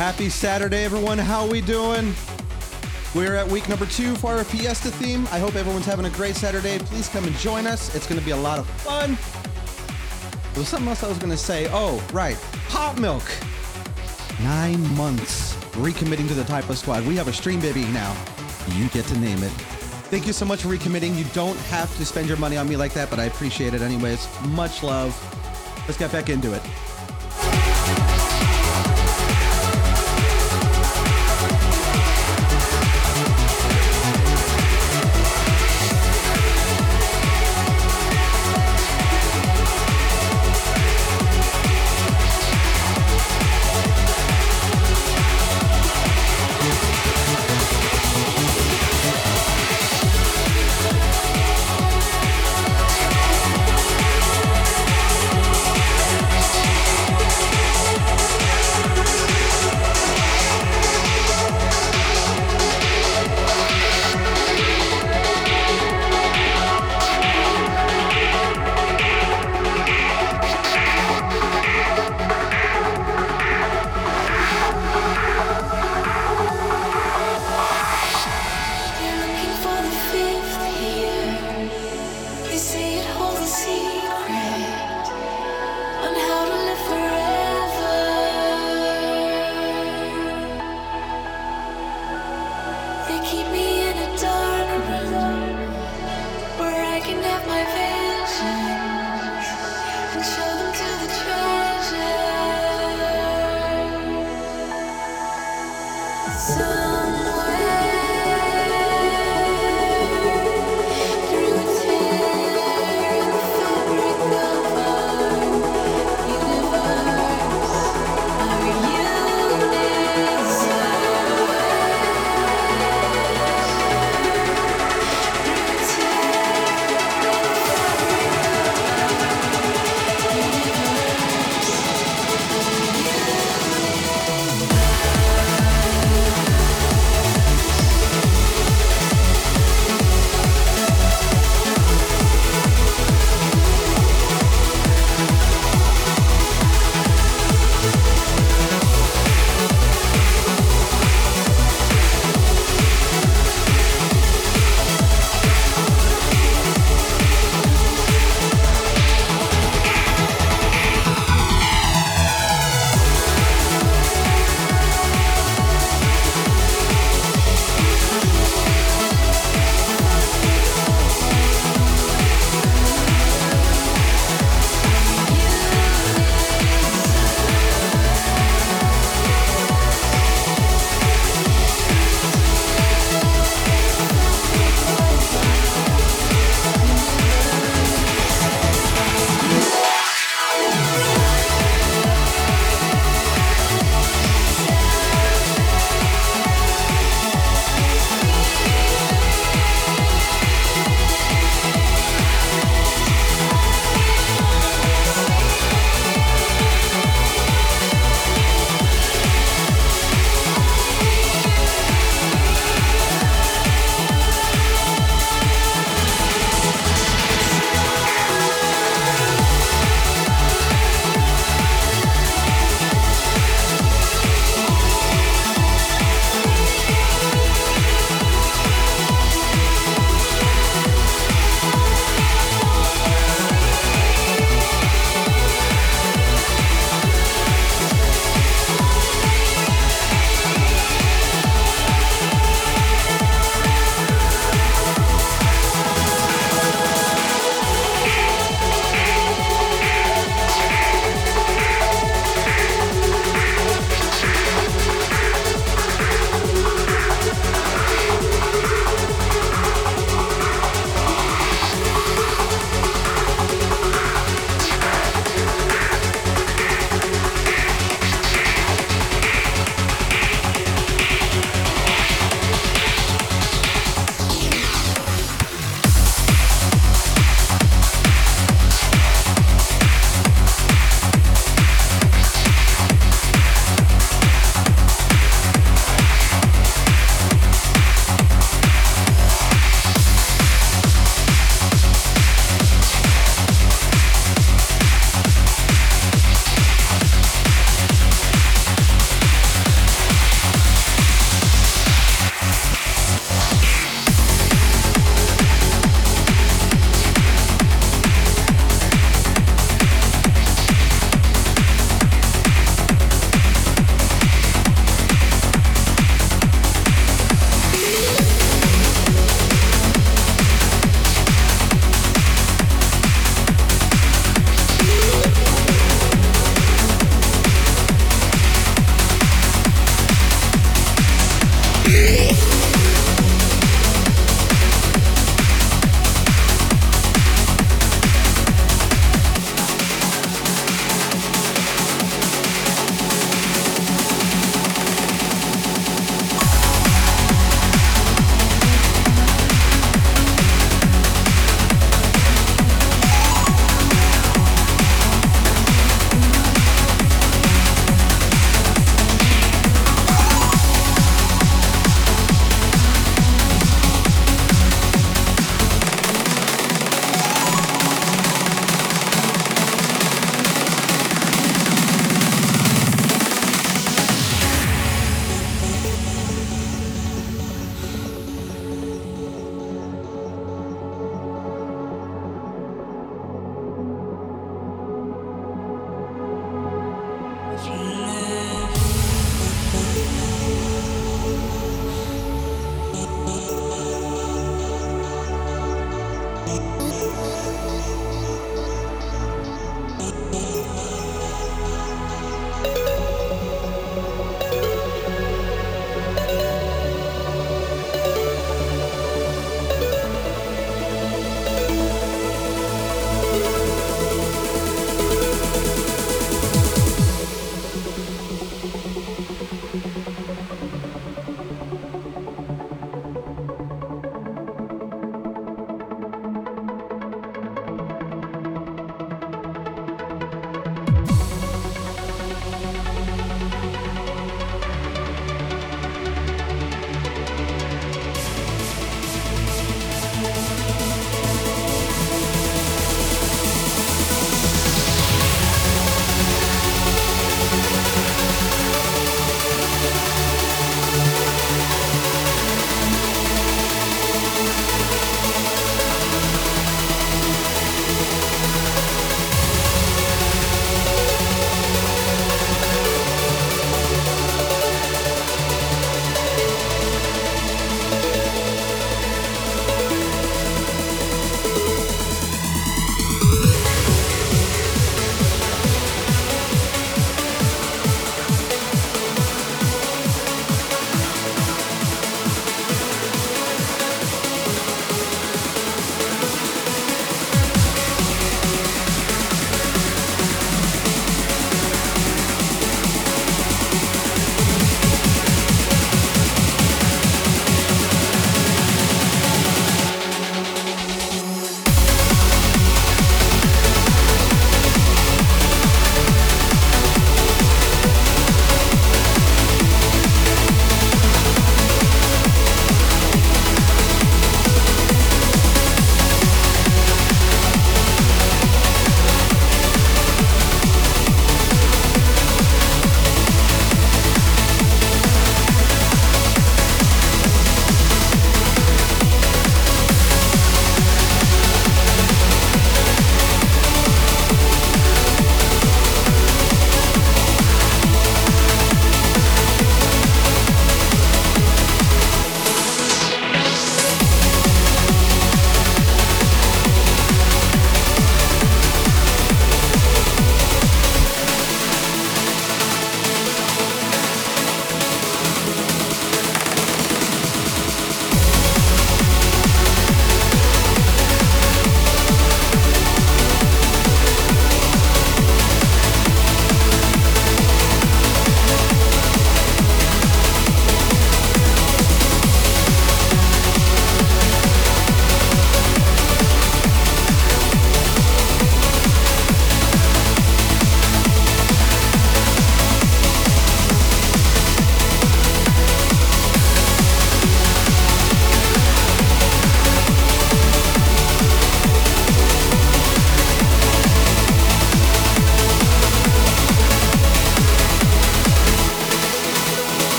Happy Saturday, everyone. How we doing? We're at week number two for our Fiesta theme. I hope everyone's having a great Saturday. Please come and join us. It's going to be a lot of fun. There was something else I was going to say. Oh, right. Hot milk. Nine months recommitting to the Typo Squad. We have a stream baby now. You get to name it. Thank you so much for recommitting. You don't have to spend your money on me like that, but I appreciate it anyways. Much love. Let's get back into it.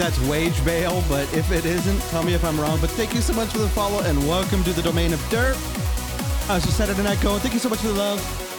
That's wage bail, but if it isn't, tell me if I'm wrong. But thank you so much for the follow and welcome to the domain of dirt. How's your Saturday night going? Thank you so much for the love.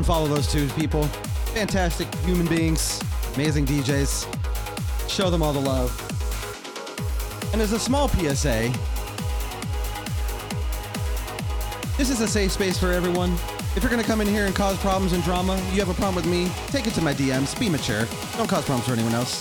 and follow those two people. Fantastic human beings, amazing DJs. Show them all the love. And as a small PSA, this is a safe space for everyone. If you're gonna come in here and cause problems and drama, you have a problem with me, take it to my DMs, be mature. Don't cause problems for anyone else.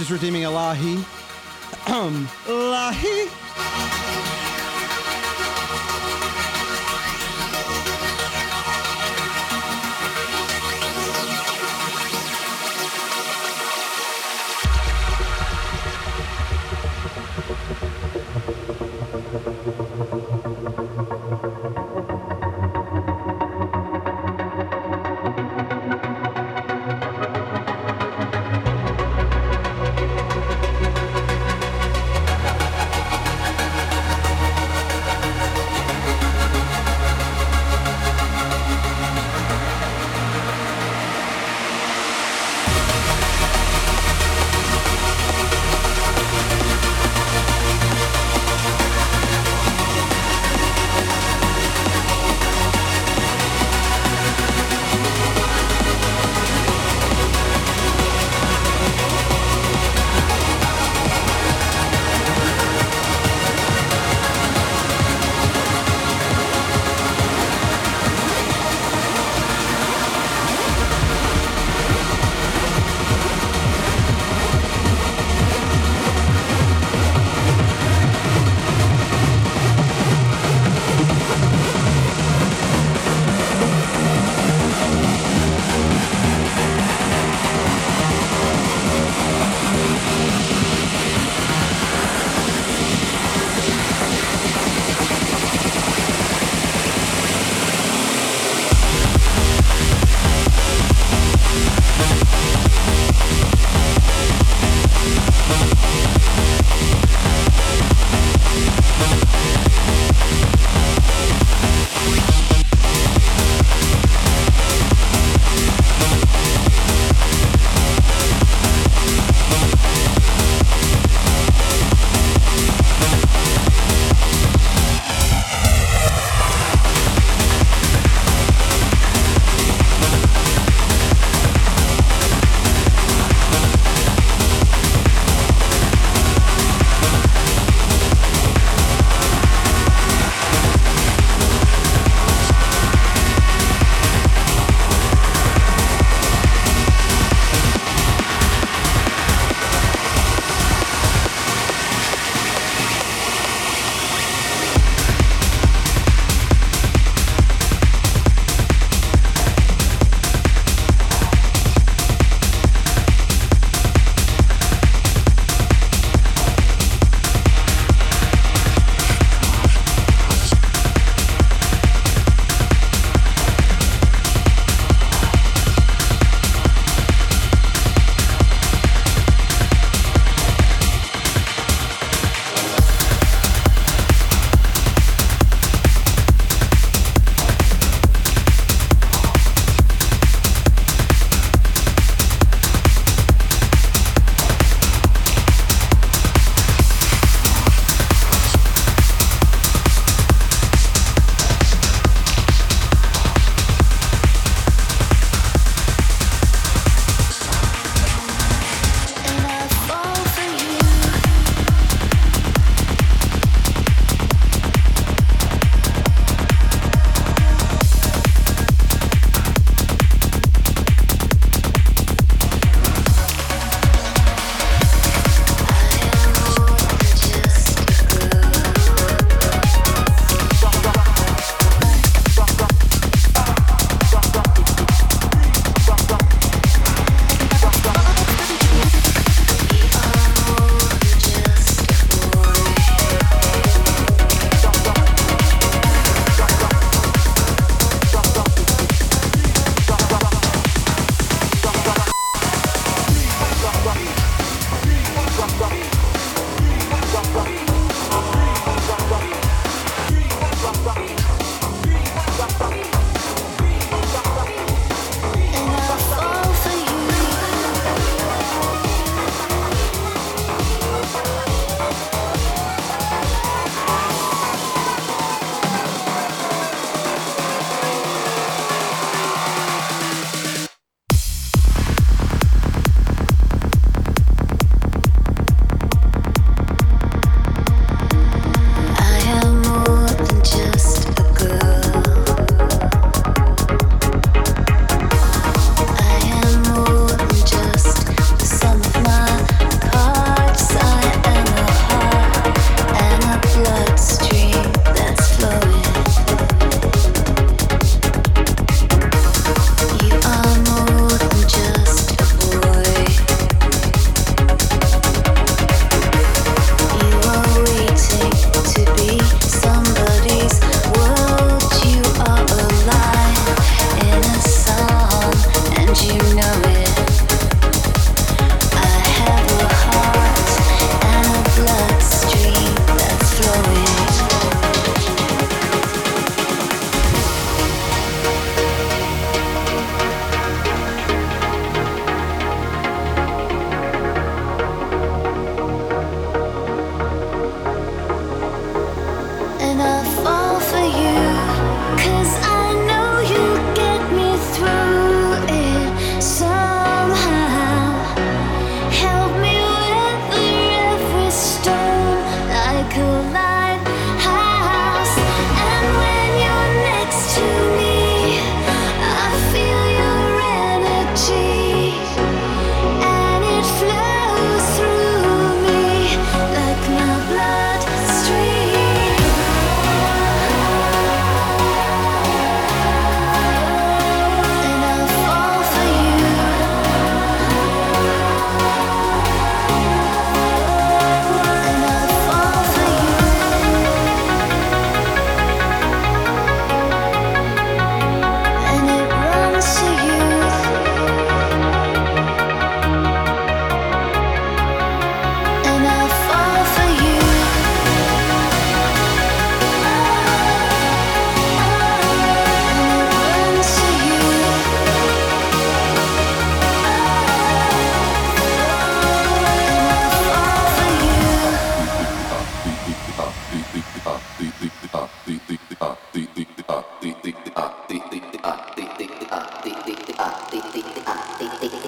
Is redeeming って言って。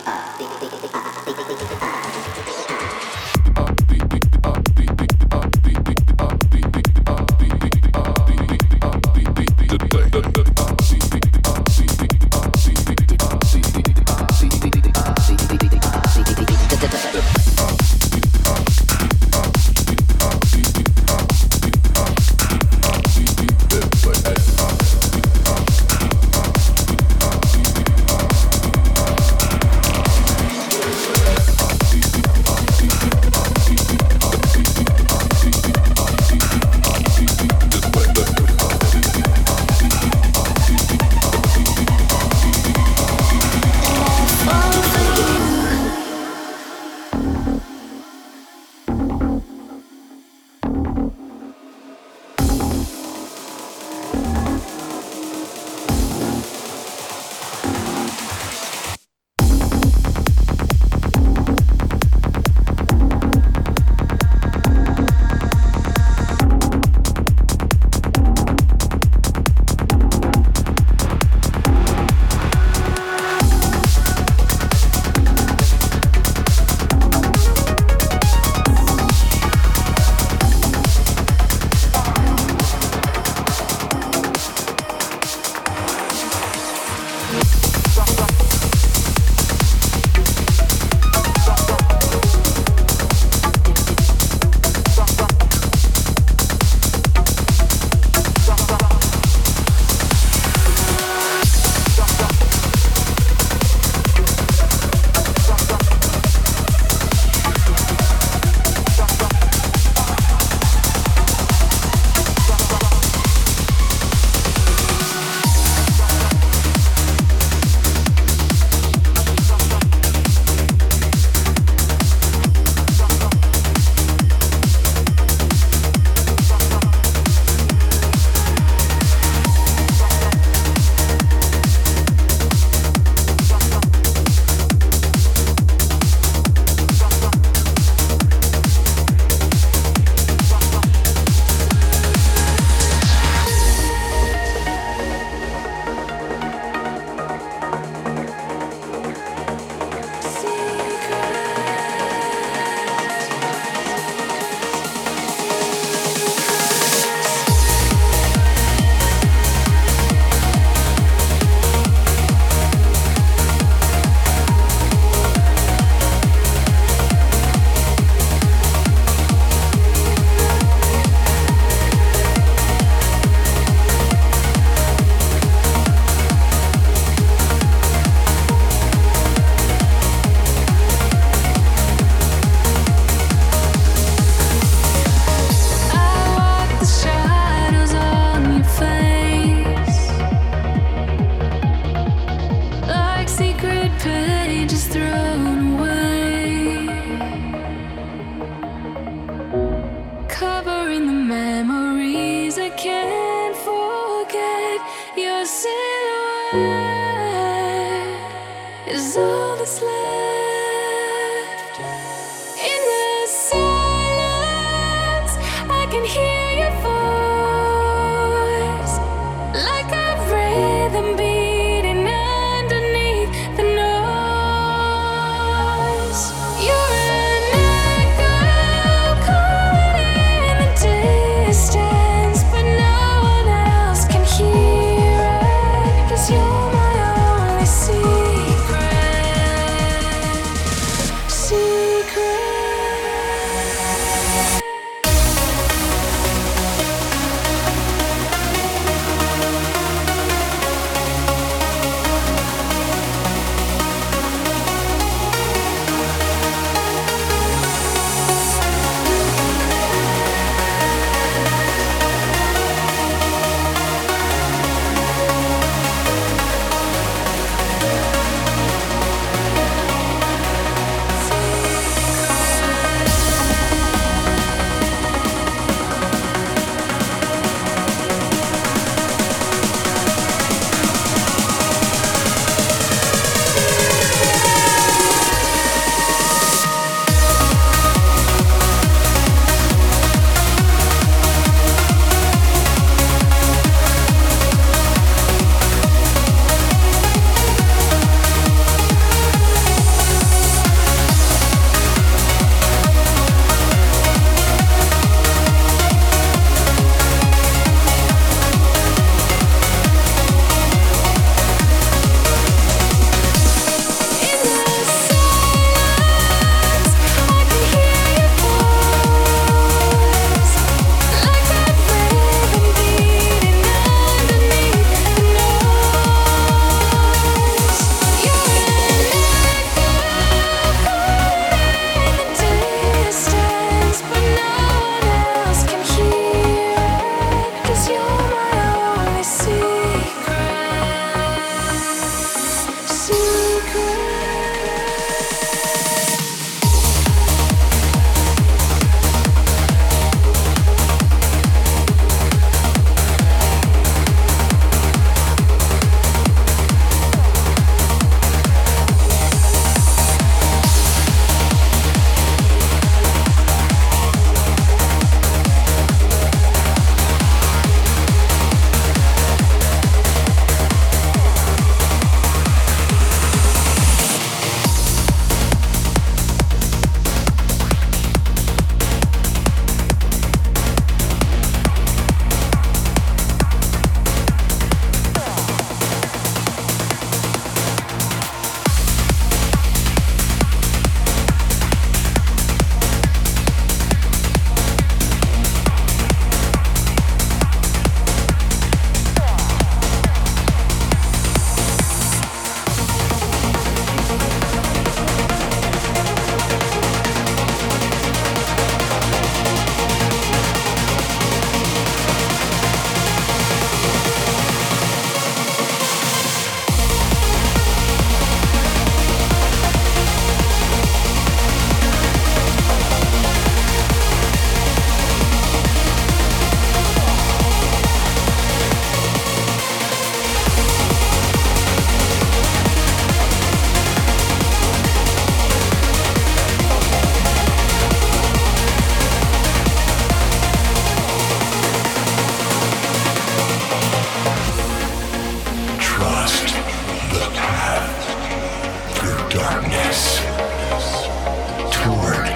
toward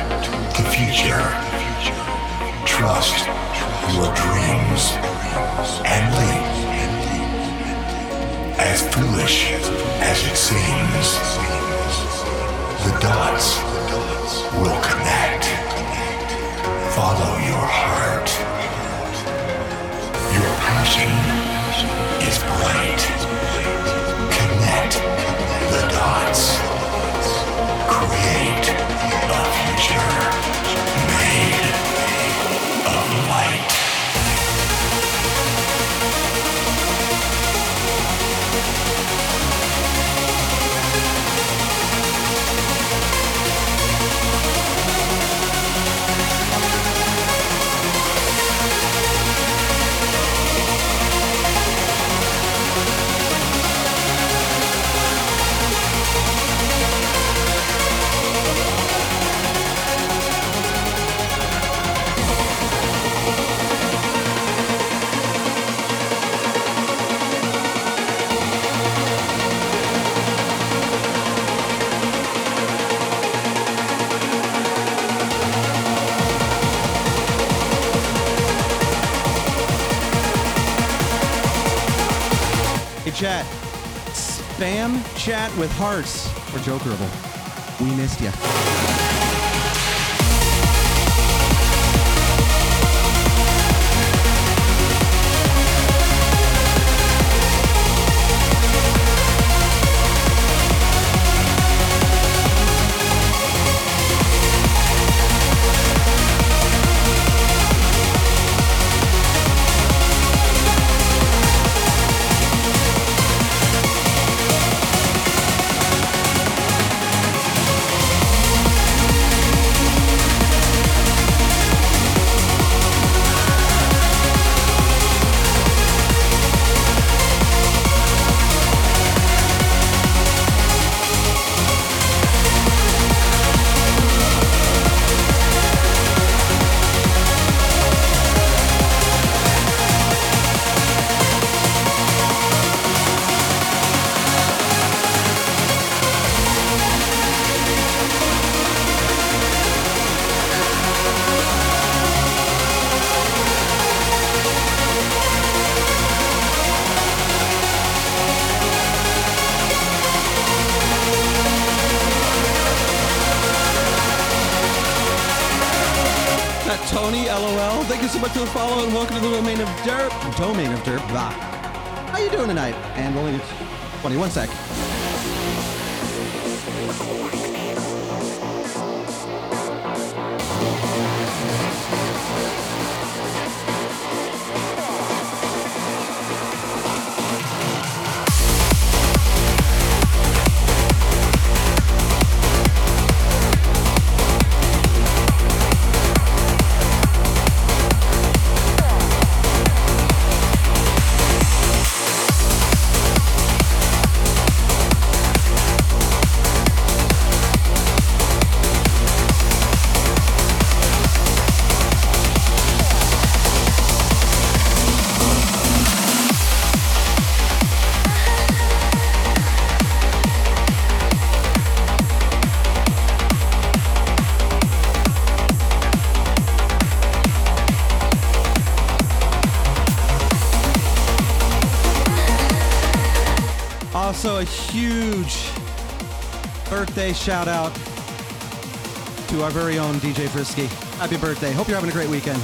the future. Trust your dreams and leap. As foolish as it seems, the dots will connect. Follow your heart. Your passion is bright. Future Spam chat with hearts or Jokerable. We missed you. Derp. Of Derp. Blah. How you doing tonight? And only 21 sec. Also, a huge birthday shout out to our very own DJ Frisky. Happy birthday. Hope you're having a great weekend.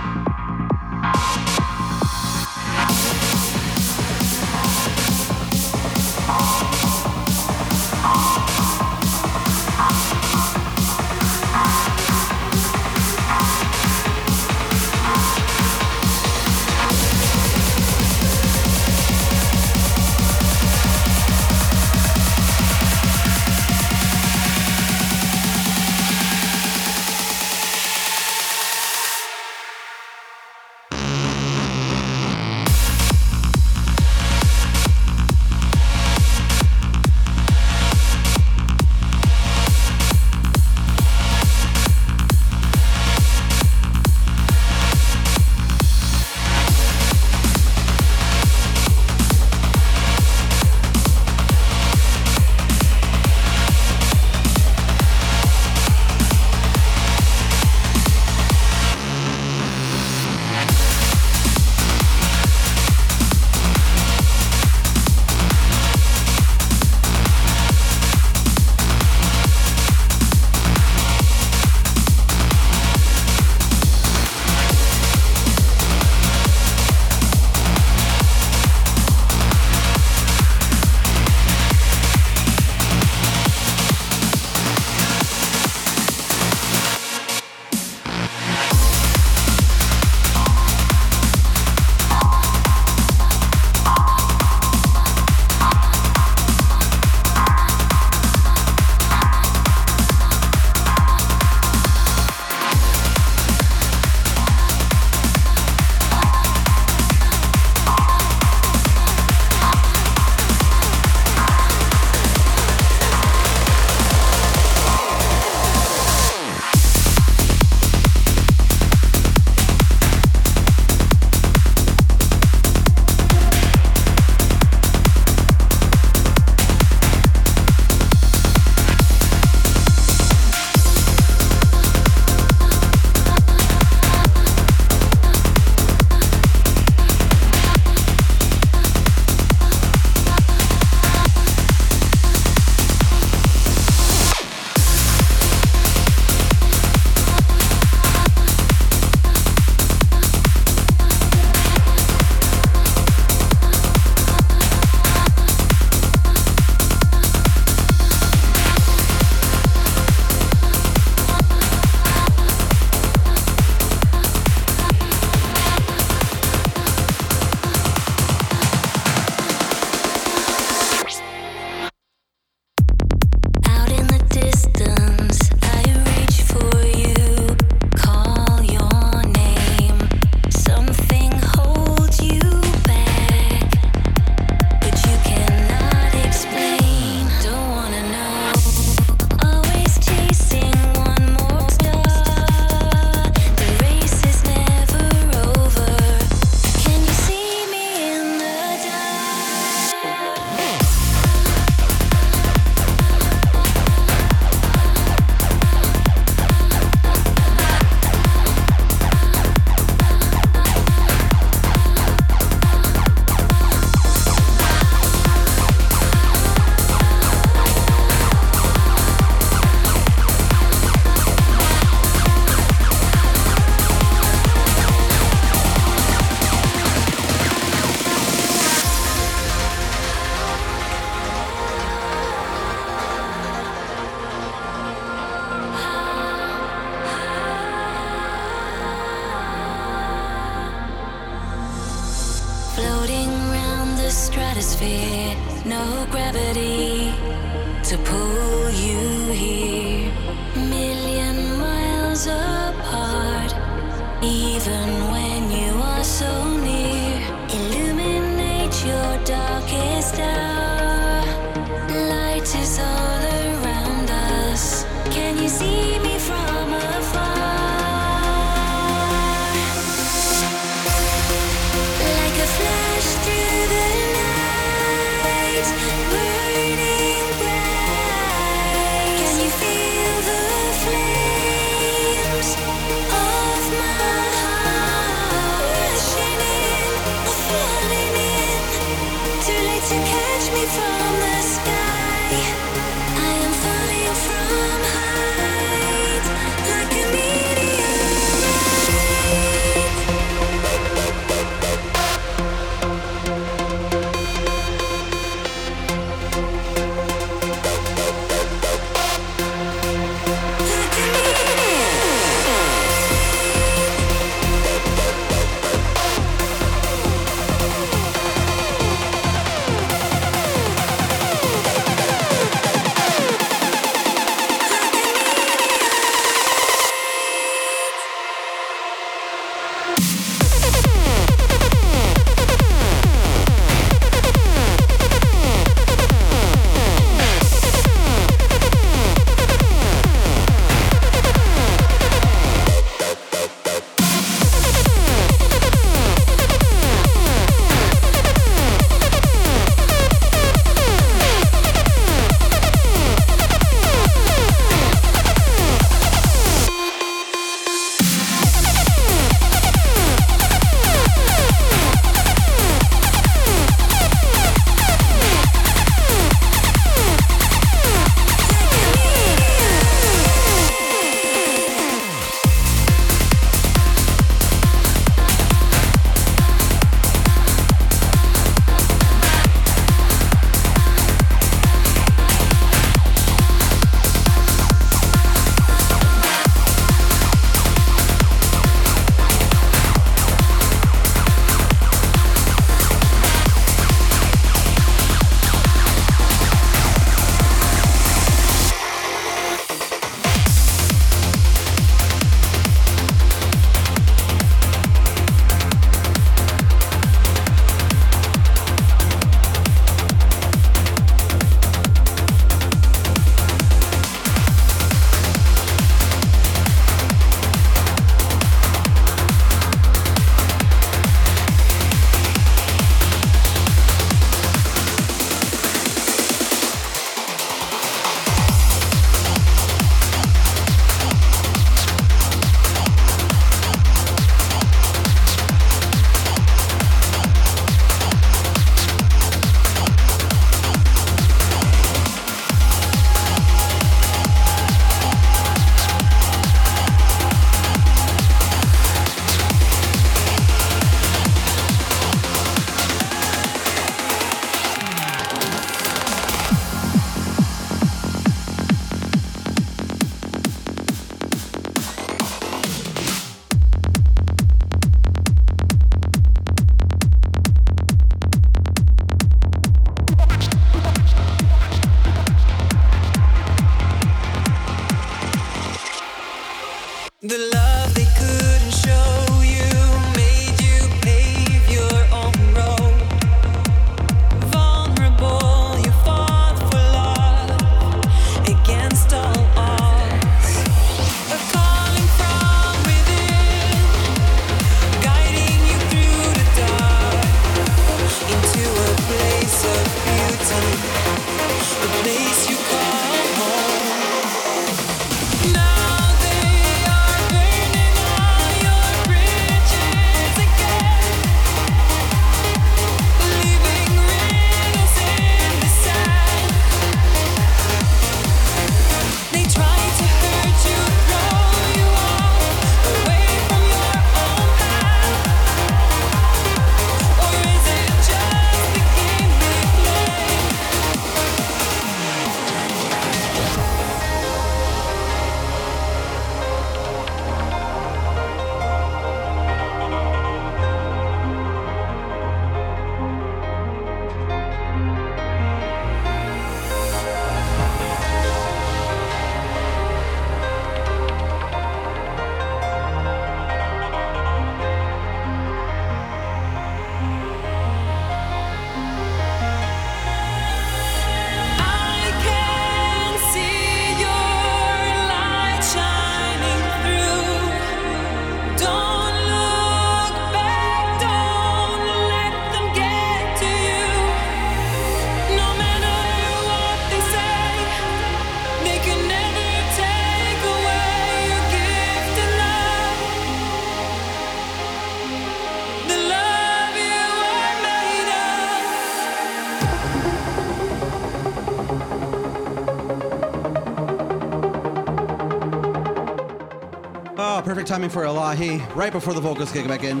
Timing for Elahi, right before the vocals kick back in.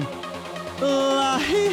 Elahi.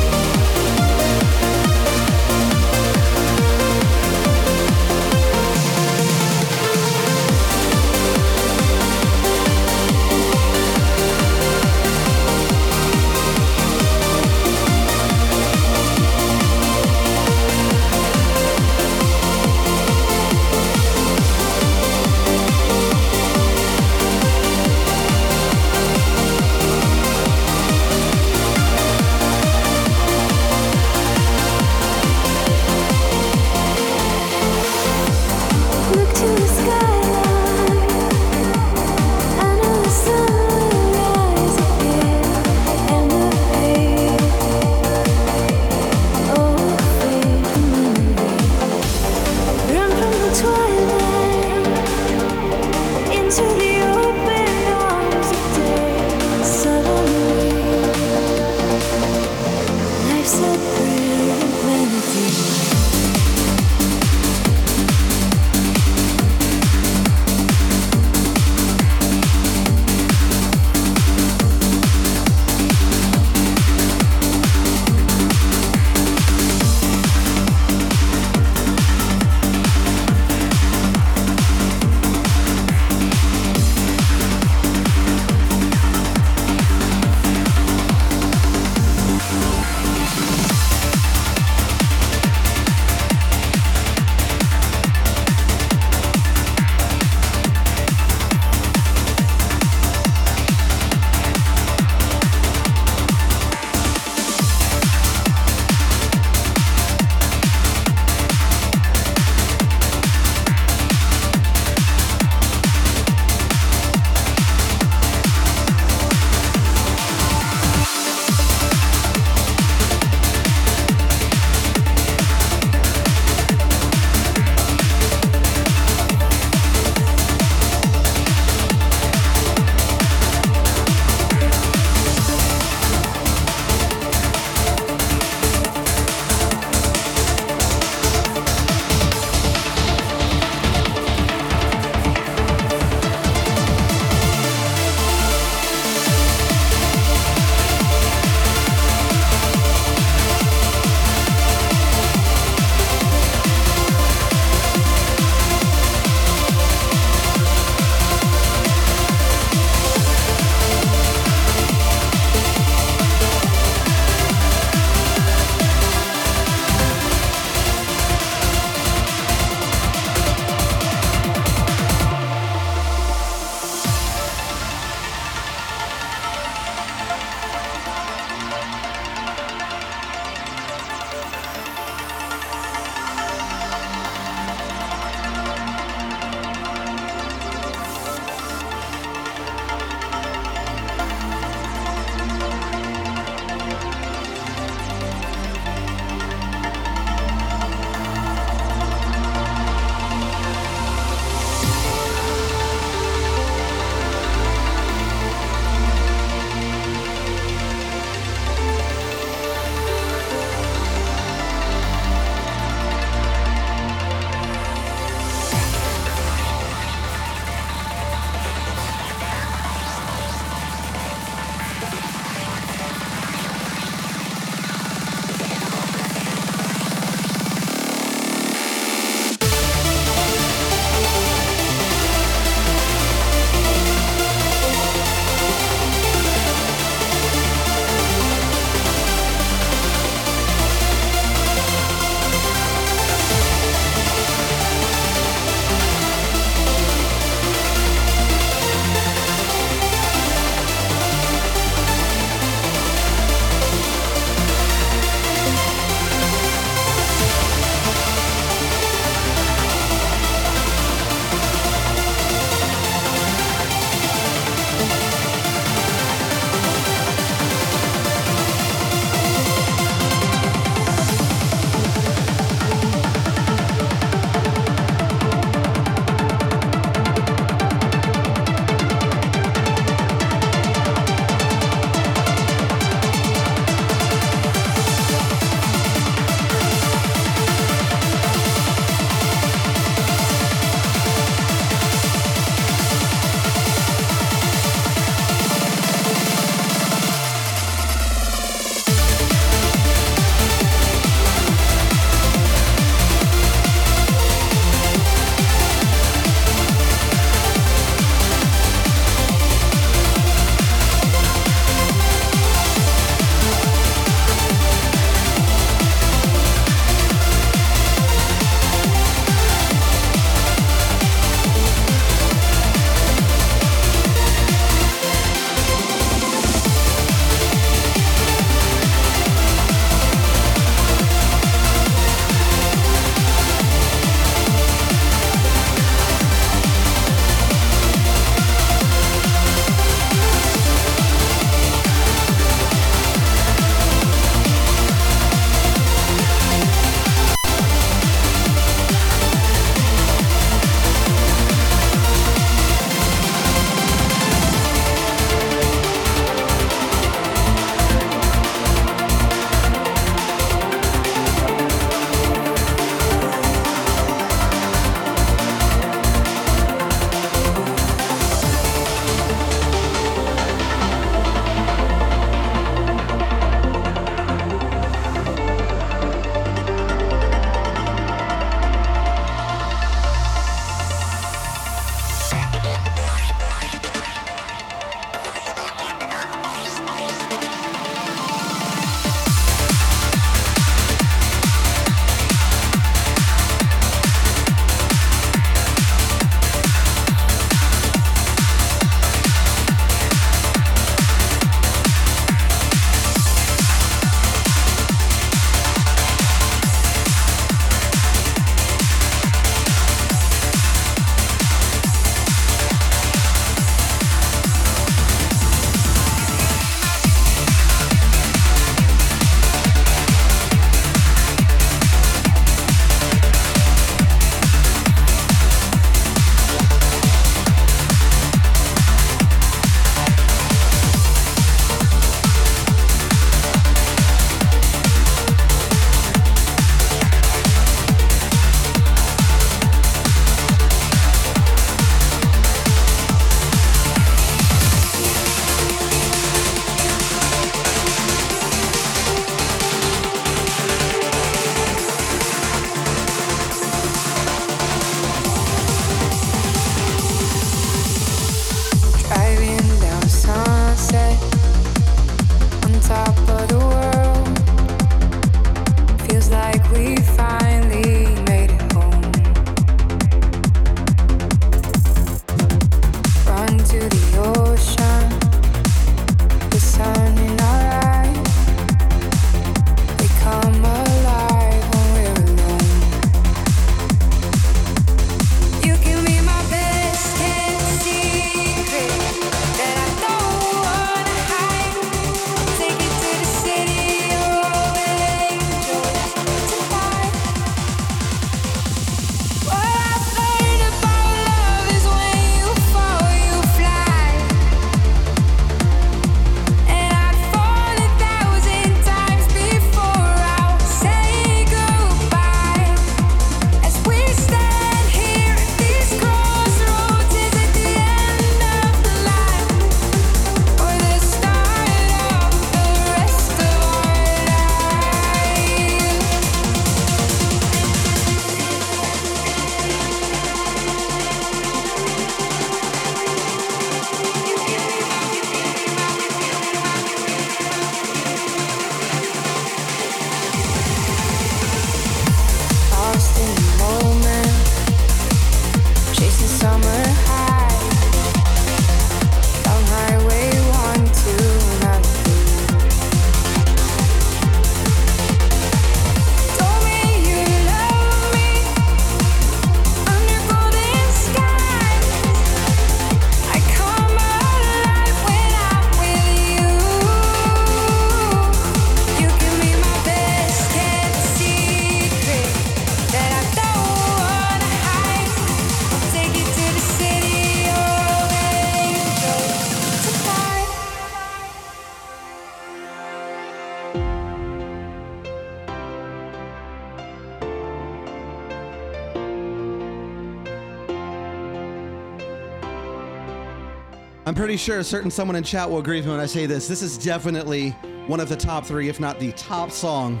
pretty sure a certain someone in chat will agree with me when I say this. This is definitely one of the top three, if not the top song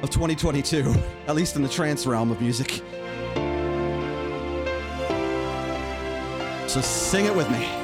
of 2022, at least in the trance realm of music. So sing it with me.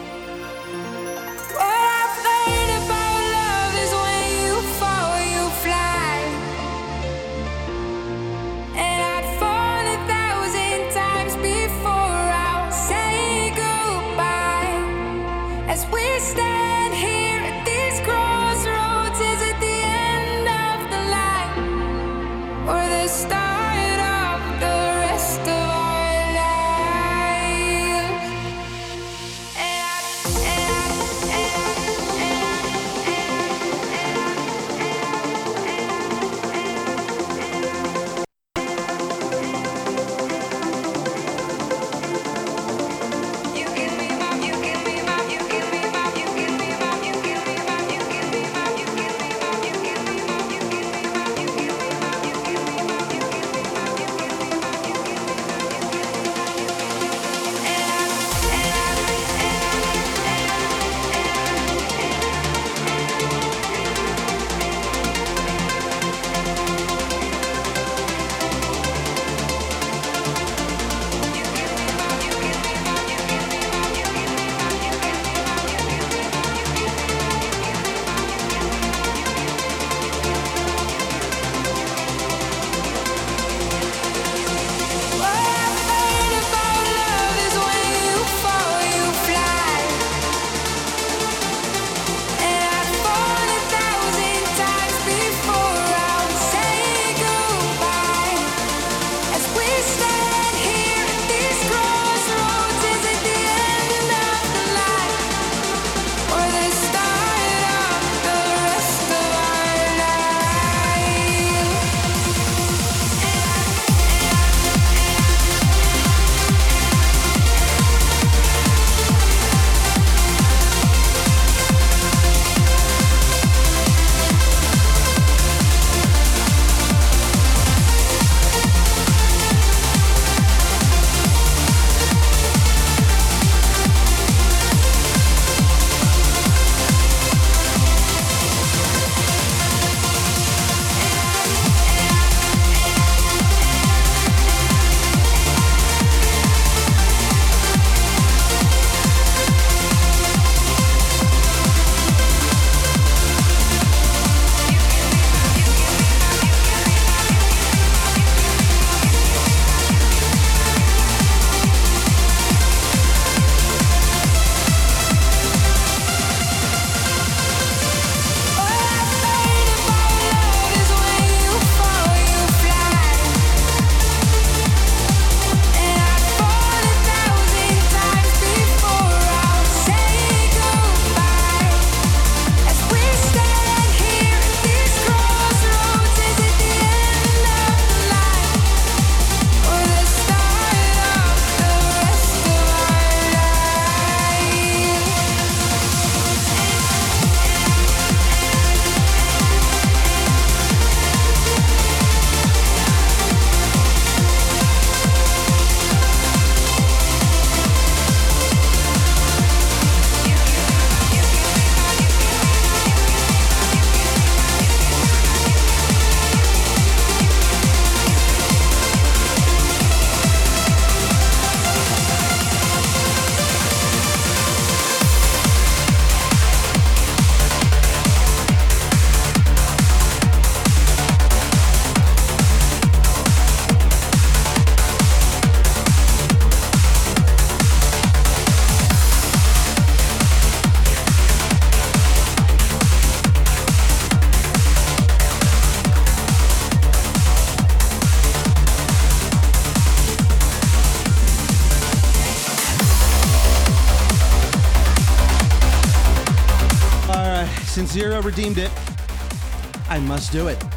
deemed it, I must do it.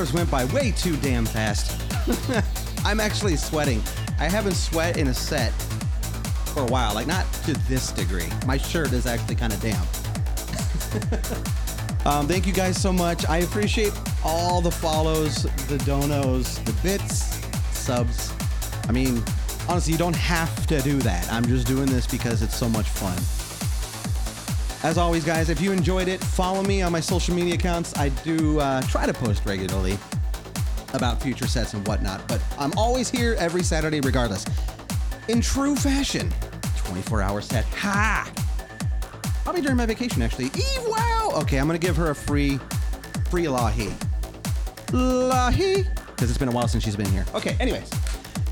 Hours went by way too damn fast. I'm actually sweating. I haven't sweat in a set for a while, like not to this degree. My shirt is actually kind of damp. um, thank you guys so much. I appreciate all the follows, the donos, the bits, subs. I mean, honestly, you don't have to do that. I'm just doing this because it's so much fun. As always, guys, if you enjoyed it, follow me on my social media accounts. I do uh, try to post regularly about future sets and whatnot, but I'm always here every Saturday regardless. In true fashion, 24 hour set. Ha! Probably during my vacation, actually. Eve, wow! Okay, I'm gonna give her a free, free lahi. Lahi? Because it's been a while since she's been here. Okay, anyways.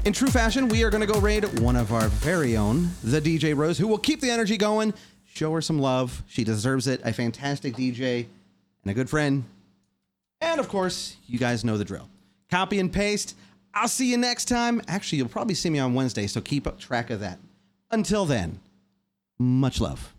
In true fashion, we are gonna go raid one of our very own, the DJ Rose, who will keep the energy going. Show her some love. She deserves it. A fantastic DJ and a good friend. And of course, you guys know the drill. Copy and paste. I'll see you next time. Actually, you'll probably see me on Wednesday, so keep track of that. Until then, much love.